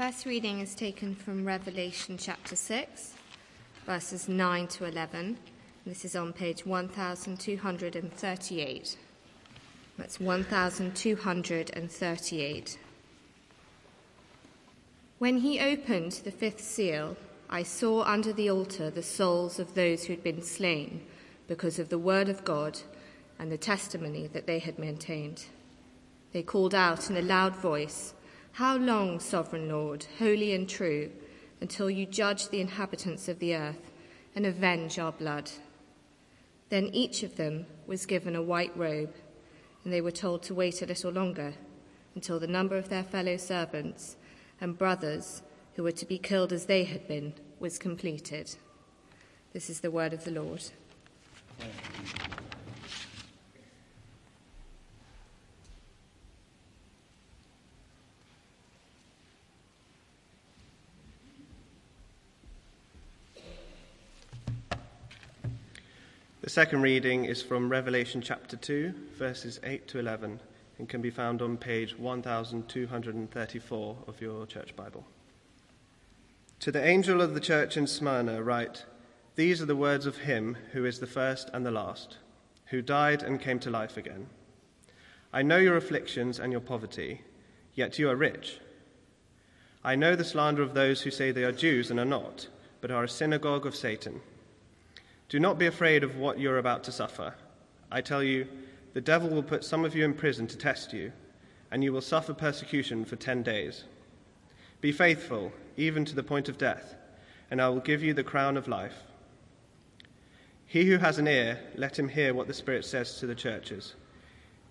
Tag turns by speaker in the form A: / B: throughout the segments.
A: First reading is taken from Revelation chapter 6, verses 9 to 11. This is on page 1238. That's 1238. When he opened the fifth seal, I saw under the altar the souls of those who had been slain because of the word of God and the testimony that they had maintained. They called out in a loud voice, How long, sovereign Lord, holy and true, until you judge the inhabitants of the earth and avenge our blood? Then each of them was given a white robe, and they were told to wait a little longer until the number of their fellow servants and brothers who were to be killed as they had been was completed. This is the word of the Lord.
B: The second reading is from Revelation chapter 2, verses 8 to 11, and can be found on page 1234 of your church Bible. To the angel of the church in Smyrna, write These are the words of him who is the first and the last, who died and came to life again. I know your afflictions and your poverty, yet you are rich. I know the slander of those who say they are Jews and are not, but are a synagogue of Satan. Do not be afraid of what you're about to suffer. I tell you, the devil will put some of you in prison to test you, and you will suffer persecution for ten days. Be faithful, even to the point of death, and I will give you the crown of life. He who has an ear, let him hear what the Spirit says to the churches.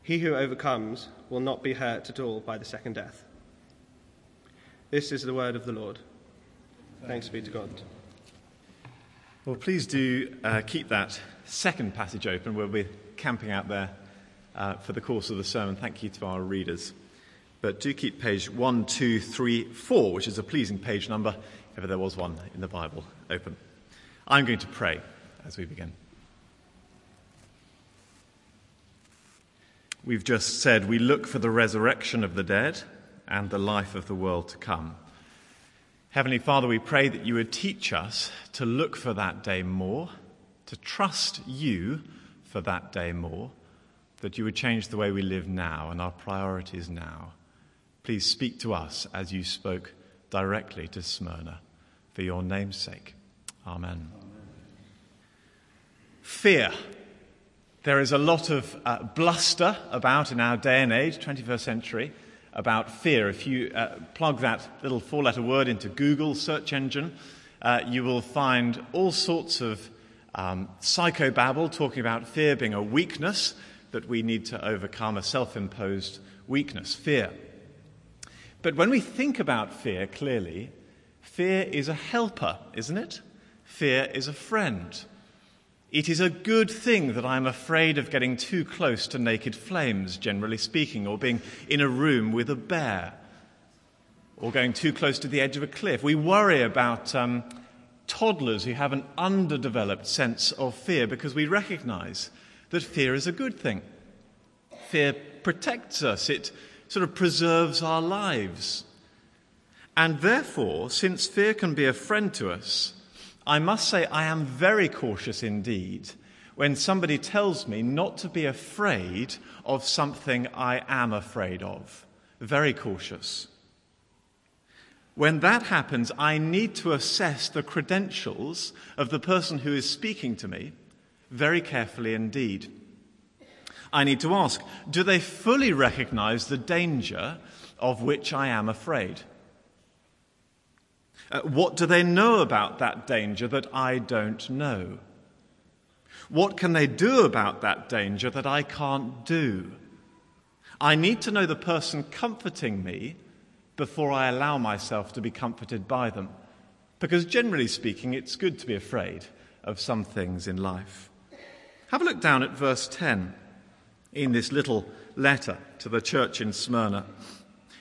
B: He who overcomes will not be hurt at all by the second death. This is the word of the Lord. Thanks be to God.
C: Well, please do uh, keep that second passage open. We'll be camping out there uh, for the course of the sermon. Thank you to our readers. But do keep page 1234, which is a pleasing page number, if ever there was one in the Bible, open. I'm going to pray as we begin. We've just said we look for the resurrection of the dead and the life of the world to come. Heavenly Father, we pray that you would teach us to look for that day more, to trust you for that day more, that you would change the way we live now and our priorities now. Please speak to us as you spoke directly to Smyrna, for your name's sake. Amen. Fear. There is a lot of uh, bluster about in our day and age, 21st century about fear. If you uh, plug that little four letter word into Google search engine, uh, you will find all sorts of um, psychobabble talking about fear being a weakness that we need to overcome, a self imposed weakness, fear. But when we think about fear clearly, fear is a helper, isn't it? Fear is a friend. It is a good thing that I'm afraid of getting too close to naked flames, generally speaking, or being in a room with a bear, or going too close to the edge of a cliff. We worry about um, toddlers who have an underdeveloped sense of fear because we recognize that fear is a good thing. Fear protects us, it sort of preserves our lives. And therefore, since fear can be a friend to us, I must say I am very cautious indeed when somebody tells me not to be afraid of something I am afraid of. Very cautious. When that happens, I need to assess the credentials of the person who is speaking to me very carefully indeed. I need to ask do they fully recognize the danger of which I am afraid? Uh, what do they know about that danger that I don't know? What can they do about that danger that I can't do? I need to know the person comforting me before I allow myself to be comforted by them. Because generally speaking, it's good to be afraid of some things in life. Have a look down at verse 10 in this little letter to the church in Smyrna.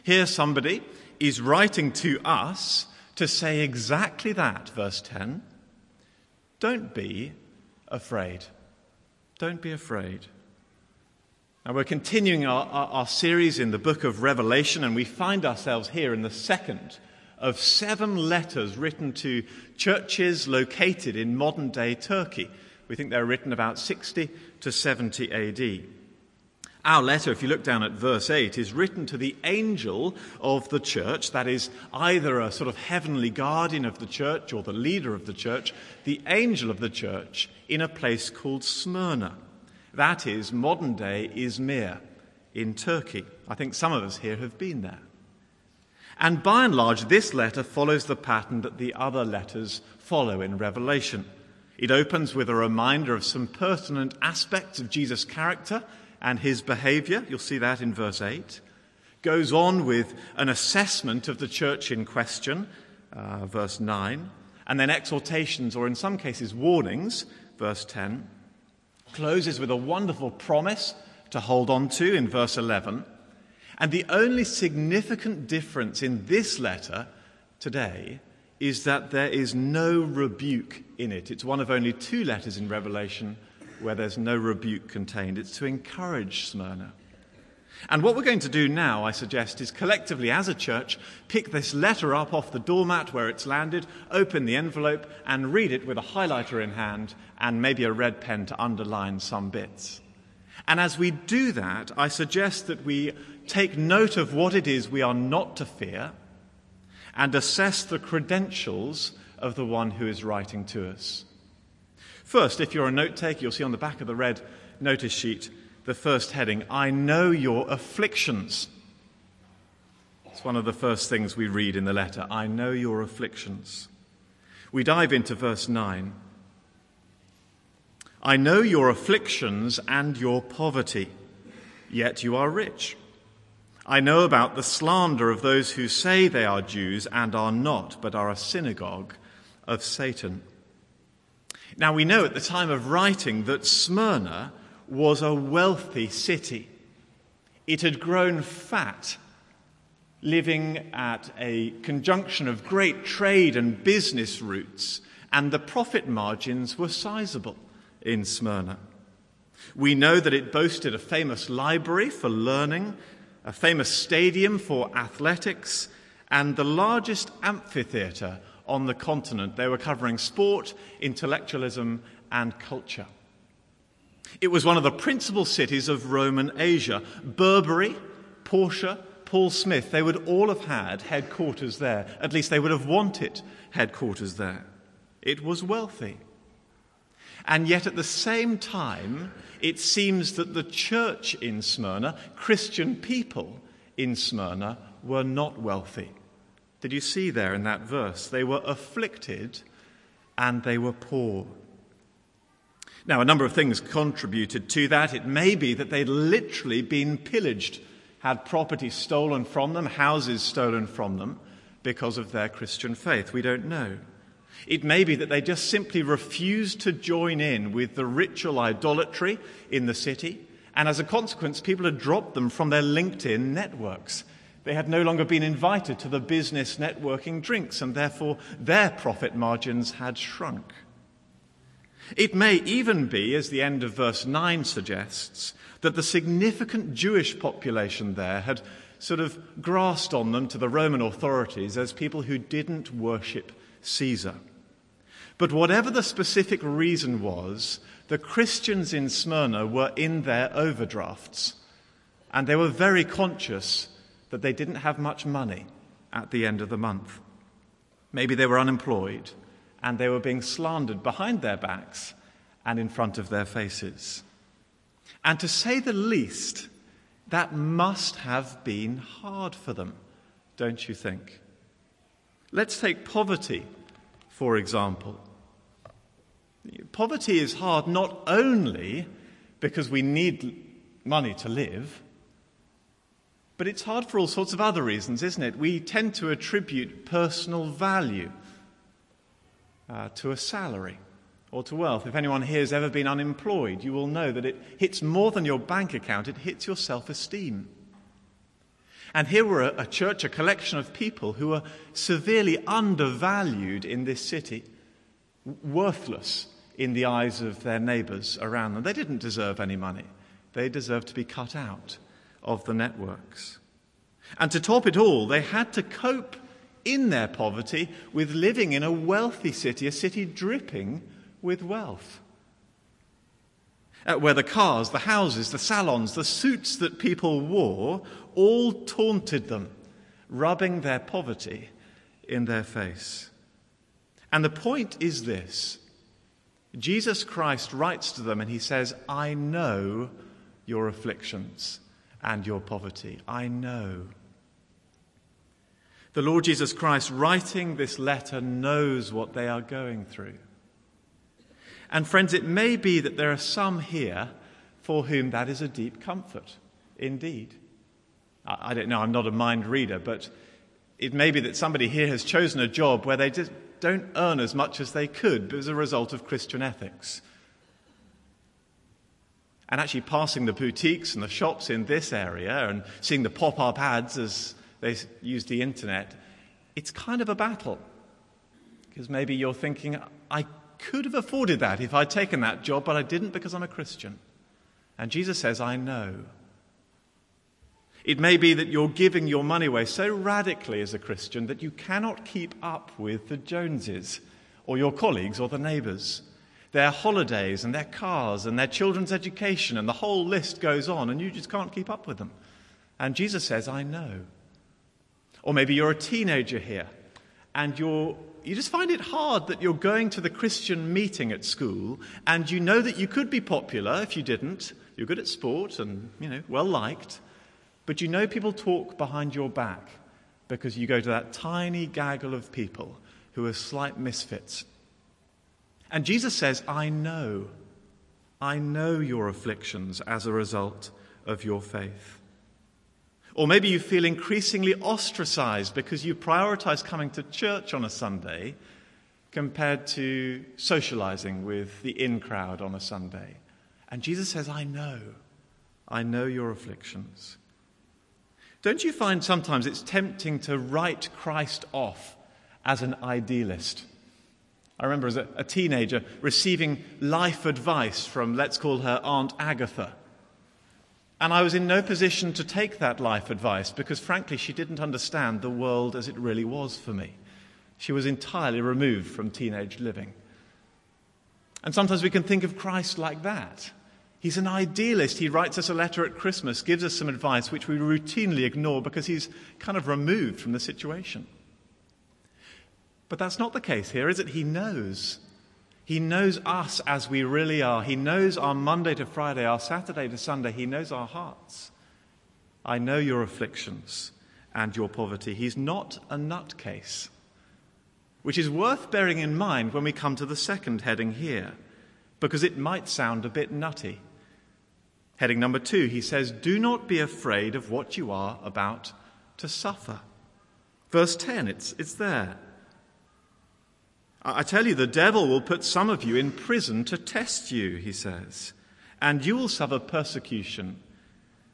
C: Here, somebody is writing to us to say exactly that, verse 10. Don't be afraid. Don't be afraid. Now, we're continuing our, our, our, series in the book of Revelation, and we find ourselves here in the second of seven letters written to churches located in modern day Turkey. We think they're written about 60 to 70 AD. Our letter, if you look down at verse 8, is written to the angel of the church, that is, either a sort of heavenly guardian of the church or the leader of the church, the angel of the church in a place called Smyrna. That is modern day Izmir in Turkey. I think some of us here have been there. And by and large, this letter follows the pattern that the other letters follow in Revelation. It opens with a reminder of some pertinent aspects of Jesus' character and his behavior. You'll see that in verse 8. Goes on with an assessment of the church in question, uh, verse 9. And then exhortations, or in some cases warnings, verse 10. Closes with a wonderful promise to hold on to in verse 11. And the only significant difference in this letter today is that there is no rebuke in it. It's one of only two letters in Revelation where there's no rebuke contained. It's to encourage Smyrna. And what we're going to do now, I suggest, is collectively as a church pick this letter up off the doormat where it's landed, open the envelope, and read it with a highlighter in hand and maybe a red pen to underline some bits. And as we do that, I suggest that we take note of what it is we are not to fear and assess the credentials of the one who is writing to us. First, if you're a note taker, you'll see on the back of the red notice sheet the first heading I know your afflictions. It's one of the first things we read in the letter. I know your afflictions. We dive into verse 9. I know your afflictions and your poverty, yet you are rich. I know about the slander of those who say they are Jews and are not, but are a synagogue of Satan. Now, we know at the time of writing that Smyrna was a wealthy city. It had grown fat, living at a conjunction of great trade and business routes, and the profit margins were sizable in Smyrna. We know that it boasted a famous library for learning, a famous stadium for athletics, and the largest amphitheatre on the continent. They were covering sport, intellectualism, and culture. It was one of the principal cities of Roman Asia. Burberry, Porsche, Paul Smith, they would all have had headquarters there. At least they would have wanted headquarters there. It was wealthy. And yet at the same time, it seems that the church in Smyrna, Christian people in Smyrna, were not wealthy. Did you see there in that verse? They were afflicted and they were poor. Now, a number of things contributed to that. It may be that they'd literally been pillaged, had property stolen from them, houses stolen from them because of their Christian faith. We don't know. It may be that they just simply refused to join in with the ritual idolatry in the city, and as a consequence, people had dropped them from their LinkedIn networks. They had no longer been invited to the business networking drinks, and therefore their profit margins had shrunk. It may even be, as the end of verse 9 suggests, that the significant Jewish population there had sort of grasped on them to the Roman authorities as people who didn't worship Caesar. But whatever the specific reason was, the Christians in Smyrna were in their overdrafts, and they were very conscious that they didn't have much money at the end of the month. Maybe they were unemployed and they were being slandered behind their backs and in front of their faces. And to say the least, that must have been hard for them, don't you think? Let's take poverty, for example. Poverty is hard not only because we need money to live, but it's hard for all sorts of other reasons, isn't it? We tend to attribute personal value uh, to a salary or to wealth. If anyone here has ever been unemployed, you will know that it hits more than your bank account, it hits your self esteem. And here were a, a church, a collection of people who were severely undervalued in this city, worthless in the eyes of their neighbours around them. They didn't deserve any money, they deserved to be cut out of the networks. And to top it all, they had to cope in their poverty with living in a wealthy city, a city dripping with wealth. Where the cars, the houses, the salons, the suits that people wore all taunted them, rubbing their poverty in their face. And the point is this Jesus Christ writes to them and he says, I know your afflictions and your poverty. I know. The Lord Jesus Christ, writing this letter, knows what they are going through. And friends, it may be that there are some here for whom that is a deep comfort, indeed. I, don't know, I'm not a mind reader, but it may be that somebody here has chosen a job where they just don't earn as much as they could but as a result of Christian ethics. And actually, passing the boutiques and the shops in this area and seeing the pop up ads as they use the internet, it's kind of a battle. Because maybe you're thinking, I could have afforded that if I'd taken that job, but I didn't because I'm a Christian. And Jesus says, I know. It may be that you're giving your money away so radically as a Christian that you cannot keep up with the Joneses or your colleagues or the neighbors. Their holidays and their cars and their children's education and the whole list goes on, and you just can't keep up with them. And Jesus says, I know. Or maybe you're a teenager here and you're you just find it hard that you're going to the Christian meeting at school and you know that you could be popular if you didn't. You're good at sport and, you know, well liked. But you know people talk behind your back because you go to that tiny gaggle of people who are slight misfits. And Jesus says, I know. I know your afflictions as a result of your faith. Or maybe you feel increasingly ostracized because you prioritize coming to church on a Sunday compared to socializing with the in crowd on a Sunday. And Jesus says, I know. I know your afflictions. Don't you find sometimes it's tempting to write Christ off as an idealist? I remember as a, a teenager receiving life advice from, let's call her Aunt Agatha and I was in no position to take that life advice because, frankly, she didn't understand the world as it really was for me. She was entirely removed from teenage living. And sometimes we can think of Christ like that. He's an idealist. He writes us a letter at Christmas, gives us some advice which we routinely ignore because he's kind of removed from the situation. But that's not the case here, is it? He knows he knows us as we really are. He knows our Monday to Friday, our Saturday to Sunday. He knows our hearts. I know your afflictions and your poverty. He's not a nutcase, which is worth bearing in mind when we come to the second heading here, because it might sound a bit nutty. Heading number two, he says, Do not be afraid of what you are about to suffer. Verse 10, it's, it's there. I tell you, the devil will put some of you in prison to test you, he says, and you will suffer persecution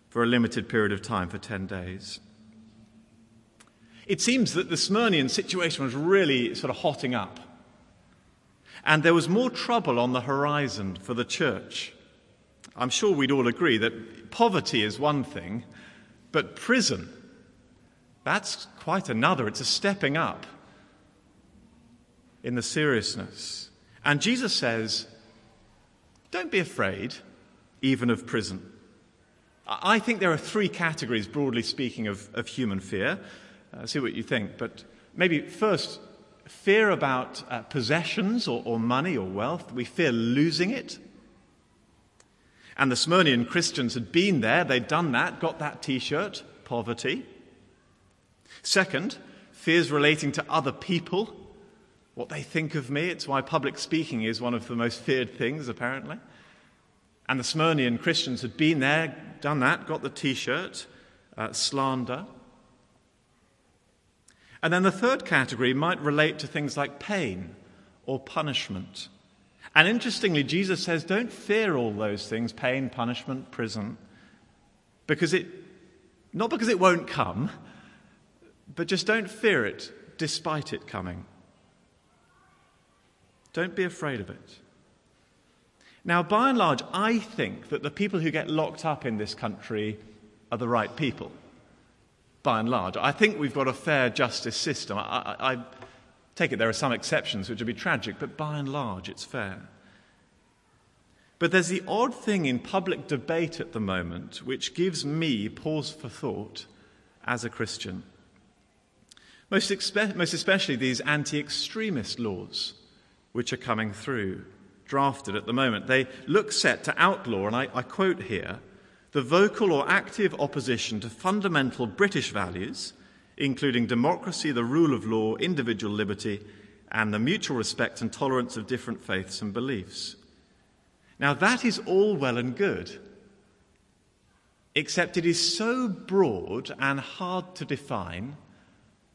C: for a limited period of time, for 10 days. It seems that the Smyrnian situation was really sort of hotting up. And there was more trouble on the horizon for the church. I'm sure we'd all agree that poverty is one thing, but prison, that's quite another. It's a stepping up in the seriousness. And Jesus says, Don't be afraid, even of prison. I think there are three categories, broadly speaking, of, of human fear. Uh, see what you think. But maybe first, fear about uh, possessions or, or money or wealth. We fear losing it. And the Smyrnian Christians had been there, they'd done that, got that t shirt, poverty. Second, fears relating to other people what they think of me. It's why public speaking is one of the most feared things, apparently. And the Smyrnian Christians had been there, done that, got the t shirt, uh, slander. And then the third category might relate to things like pain or punishment. And interestingly, Jesus says, don't fear all those things pain, punishment, prison, because it, not because it won't come, but just don't fear it despite it coming. Don't be afraid of it. Now, by and large, I think that the people who get locked up in this country are the right people. by and large. I think we've got a fair justice system. I, I, I take it there are some exceptions which would be tragic, but by and large, it's fair. But there's the odd thing in public debate at the moment which gives me pause for thought as a Christian. Most, expe- most especially these anti extremist laws which are coming through, drafted at the moment. They look set to outlaw, and I, I quote here, the vocal or active opposition to fundamental British values, including democracy, the rule of law, individual liberty, and the mutual respect and tolerance of different faiths and beliefs. Now, that is all well and good, except it is so broad and hard to define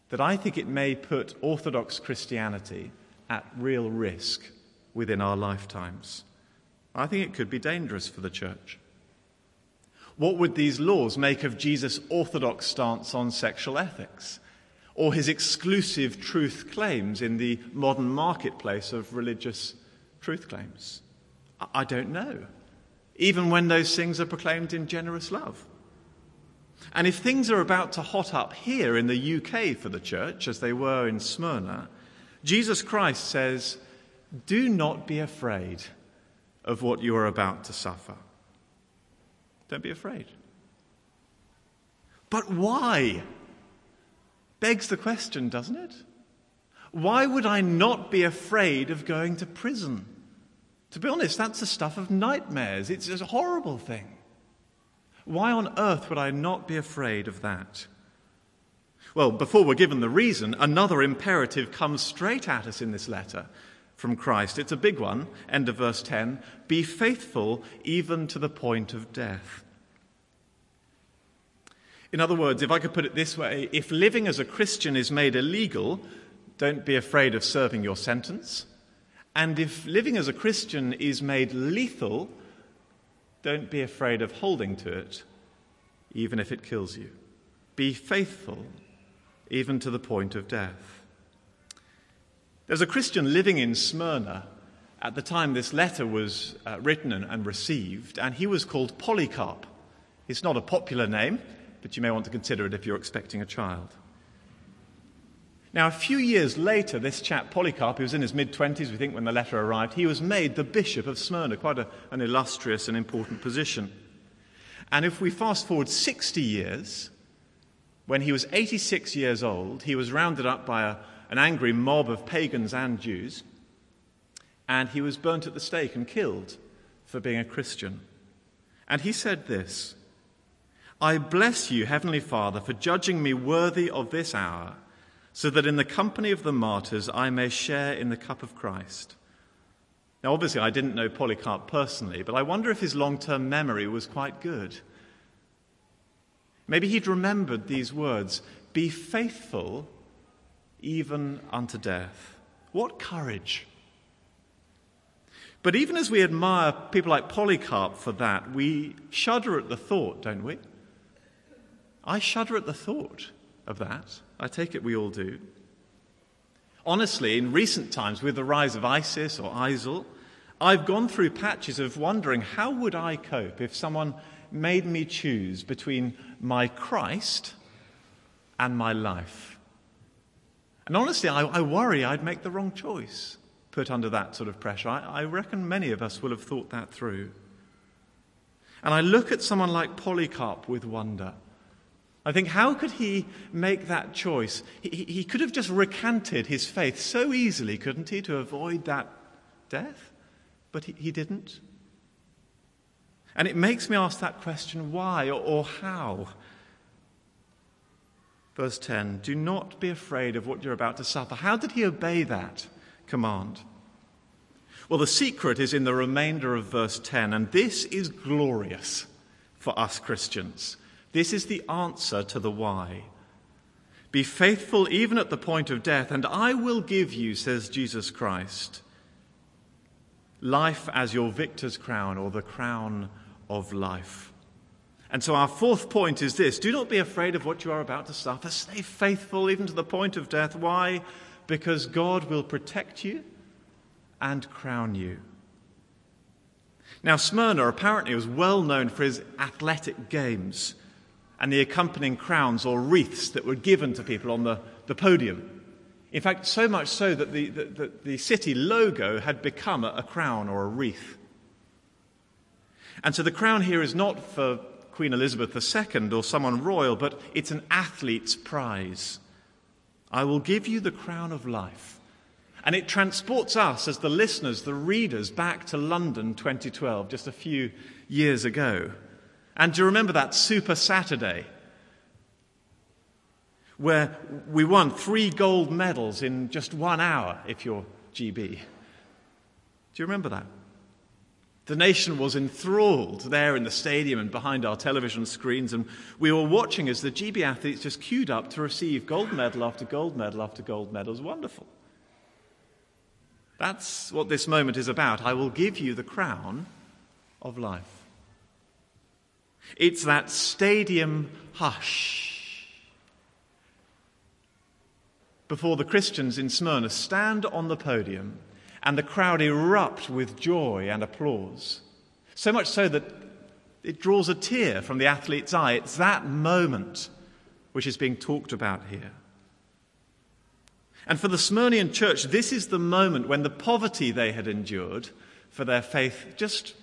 C: that I think it may put Orthodox Christianity at real risk within our lifetimes. I think it could be dangerous for the church. What would these laws make of Jesus' orthodox stance on sexual ethics? Or his exclusive truth claims in the modern marketplace of religious truth claims? I don't know, even when those things are proclaimed in generous love. And if things are about to hot up here in the UK for the church, as they were in Smyrna, Jesus Christ says, Do not be afraid of what you are about to suffer. Don't be afraid. But why? Begs the question, doesn't it? Why would I not be afraid of going to prison? To be honest, that's the stuff of nightmares. It's a horrible thing. Why on earth would I not be afraid of that? Well, before we're given the reason, another imperative comes straight at us in this letter from Christ. It's a big one. End of verse 10 Be faithful even to the point of death. In other words, if I could put it this way, if living as a Christian is made illegal, don't be afraid of serving your sentence. And if living as a Christian is made lethal, don't be afraid of holding to it, even if it kills you. Be faithful, even to the point of death. There's a Christian living in Smyrna at the time this letter was uh, written and, and received, and he was called Polycarp. It's not a popular name, but you may want to consider it if you're expecting a child. Now, a few years later, this chap, Polycarp, who was in his mid 20s, we think, when the letter arrived, he was made the bishop of Smyrna, quite a, an illustrious and important position. And if we fast forward 60 years, when he was 86 years old, he was rounded up by a, an angry mob of pagans and Jews, and he was burnt at the stake and killed for being a Christian. And he said this I bless you, Heavenly Father, for judging me worthy of this hour so that in the company of the martyrs I may share in the cup of Christ. Now, obviously, I didn't know Polycarp personally, but I wonder if his long term memory was quite good. Maybe he'd remembered these words Be faithful even unto death. What courage! But even as we admire people like Polycarp for that, we shudder at the thought, don't we? I shudder at the thought of that. I take it we all do. Honestly, in recent times, with the rise of ISIS or ISIL, I've gone through patches of wondering how would I cope if someone made me choose between my Christ and my life. And honestly, I, I worry I'd make the wrong choice put under that sort of pressure. I, I reckon many of us will have thought that through. And I look at someone like Polycarp with wonder. I think, how could he make that choice? He, he could have just recanted his faith so easily, couldn't he, to avoid that death? But he, he didn't. And it makes me ask that question why or, how? Verse 10 Do not be afraid of what you're about to suffer. How did he obey that command? Well, the secret is in the remainder of verse 10, and this is glorious for us Christians. This is the answer to the why. Be faithful even at the point of death, and I will give you, says Jesus Christ, life as your victor's crown or the crown of life. And so, our fourth point is this do not be afraid of what you are about to suffer. Stay faithful even to the point of death. Why? Because God will protect you and crown you. Now, Smyrna apparently was well known for his athletic games. and the accompanying crowns or wreaths that were given to people on the, the podium. In fact, so much so that the, the, the city logo had become a, a crown or a wreath. And so the crown here is not for Queen Elizabeth II or someone royal, but it's an athlete's prize. I will give you the crown of life. And it transports us as the listeners, the readers, back to London 2012, just a few years ago. And do you remember that Super Saturday where we won three gold medals in just one hour, if you're GB? Do you remember that? The nation was enthralled there in the stadium and behind our television screens, and we were watching as the GB athletes just queued up to receive gold medal after gold medal after gold medal. It was wonderful. That's what this moment is about. I will give you the crown of life. It's that stadium hush before the Christians in Smyrna stand on the podium and the crowd erupt with joy and applause. So much so that it draws a tear from the athlete's eye. It's that moment which is being talked about here. And for the Smyrnian church, this is the moment when the poverty they had endured for their faith just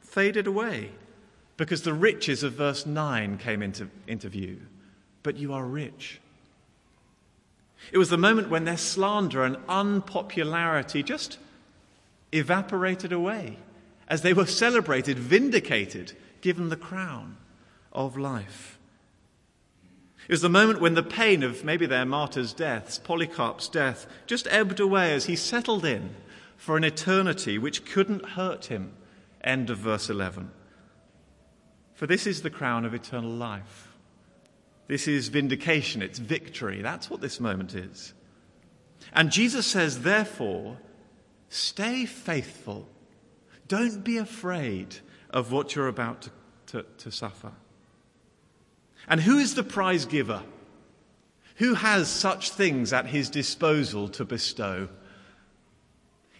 C: faded away because the riches of verse 9 came into, into view. But you are rich. It was the moment when their slander and unpopularity just evaporated away as they were celebrated, vindicated, given the crown of life. It was the moment when the pain of maybe their martyrs' deaths, Polycarp's death, just ebbed away as he settled in for an eternity which couldn't hurt him. End of verse 11. For this is the crown of eternal life. This is vindication, it's victory. That's what this moment is. And Jesus says, therefore, stay faithful. Don't be afraid of what you're about to, to, to suffer. And who is the prize giver? Who has such things at his disposal to bestow?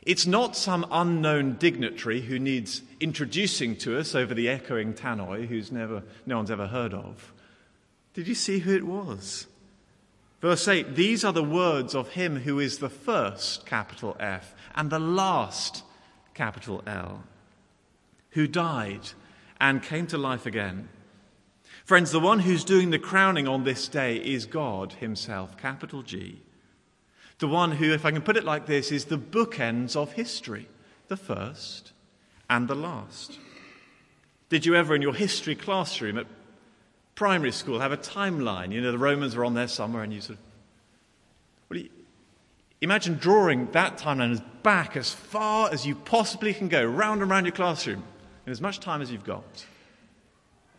C: It's not some unknown dignitary who needs introducing to us over the echoing tannoy, who's never, no one's ever heard of. Did you see who it was? Verse 8 These are the words of him who is the first, capital F, and the last, capital L, who died and came to life again. Friends, the one who's doing the crowning on this day is God Himself, capital G. The one who, if I can put it like this, is the bookends of history, the first and the last. Did you ever, in your history classroom at primary school, have a timeline? You know, the Romans are on there somewhere, and you sort of. Well, imagine drawing that timeline as back as far as you possibly can go, round and round your classroom, in as much time as you've got.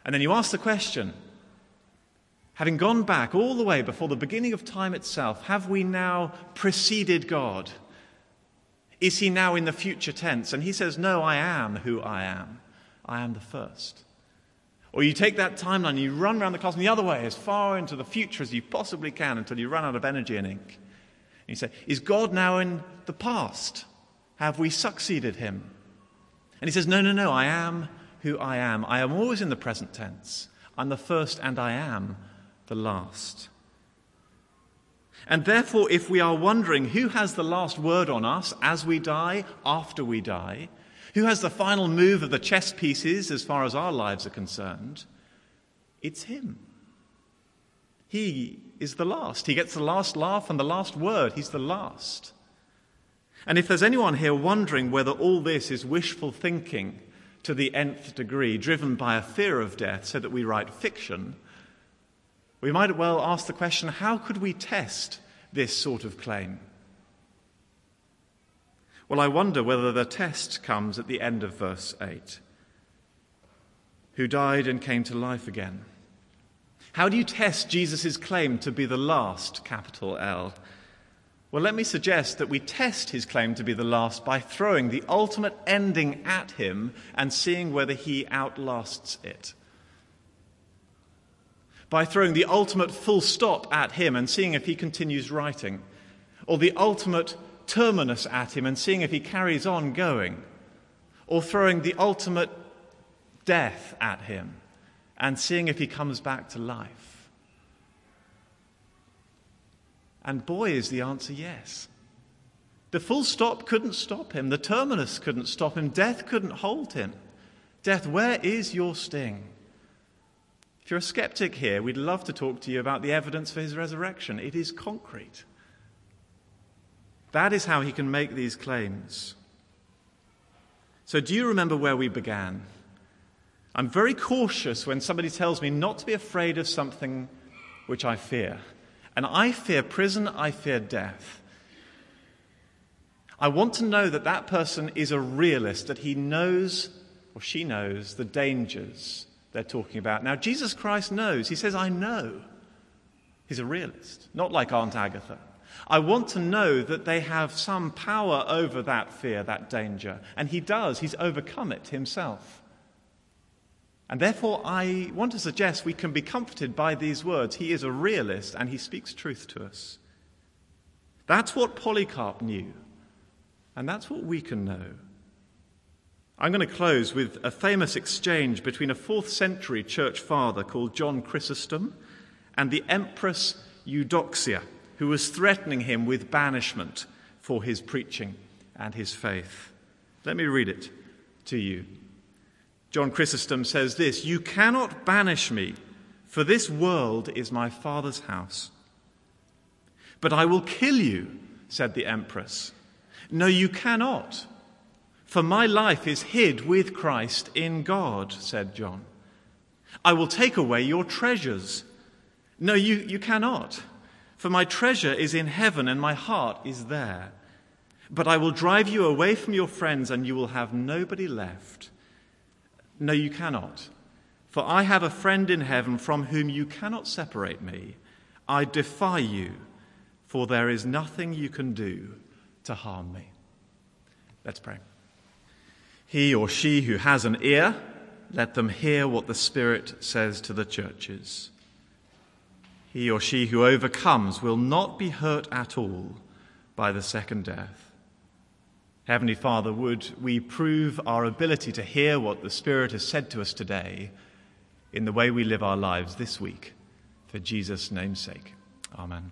C: And then you ask the question Having gone back all the way before the beginning of time itself, have we now preceded God? Is he now in the future tense? And he says, No, I am who I am. I am the first. Or you take that timeline and you run around the classroom the other way as far into the future as you possibly can until you run out of energy and ink. And you say, Is God now in the past? Have we succeeded him? And he says, No, no, no, I am who I am. I am always in the present tense. I'm the first and I am the last. And therefore, if we are wondering who has the last word on us as we die, after we die, who has the final move of the chess pieces as far as our lives are concerned, it's Him. He is the last. He gets the last laugh and the last word. He's the last. And if there's anyone here wondering whether all this is wishful thinking to the nth degree, driven by a fear of death so that we write fiction, we might well ask the question how could we test this sort of claim? Well, I wonder whether the test comes at the end of verse 8 who died and came to life again. How do you test Jesus' claim to be the last, capital L? Well, let me suggest that we test his claim to be the last by throwing the ultimate ending at him and seeing whether he outlasts it by throwing the ultimate full stop at him and seeing if he continues writing, or the ultimate terminus at him and seeing if he carries on going, or throwing the ultimate death at him and seeing if he comes back to life? And boy, is the answer yes. The full stop couldn't stop him, the terminus couldn't stop him, death couldn't hold him. Death, where is your sting? If you're a skeptic here, we'd love to talk to you about the evidence for his resurrection. It is concrete. That is how he can make these claims. So, do you remember where we began? I'm very cautious when somebody tells me not to be afraid of something which I fear. And I fear prison, I fear death. I want to know that that person is a realist, that he knows or she knows the dangers they're talking about. Now, Jesus Christ knows. He says, I know. He's a realist, not like Aunt Agatha. I want to know that they have some power over that fear, that danger. And he does. He's overcome it himself. And therefore, I want to suggest we can be comforted by these words. He is a realist and he speaks truth to us. That's what Polycarp knew. And that's what we can know. I'm going to close with a famous exchange between a fourth century church father called John Chrysostom and the Empress Eudoxia, who was threatening him with banishment for his preaching and his faith. Let me read it to you. John Chrysostom says this You cannot banish me, for this world is my Father's house. But I will kill you, said the Empress. No, you cannot, for my life is hid with Christ in God, said John. I will take away your treasures. No, you, you cannot, for my treasure is in heaven and my heart is there. But I will drive you away from your friends and you will have nobody left. No, you cannot. For I have a friend in heaven from whom you cannot separate me. I defy you, for there is nothing you can do to harm me. Let's pray. He or she who has an ear, let them hear what the Spirit says to the churches. He or she who overcomes will not be hurt at all by the second death. Heavenly Father, would we prove our ability to hear what the Spirit has said to us today in the way we live our lives this week, for Jesus' name's sake. Amen.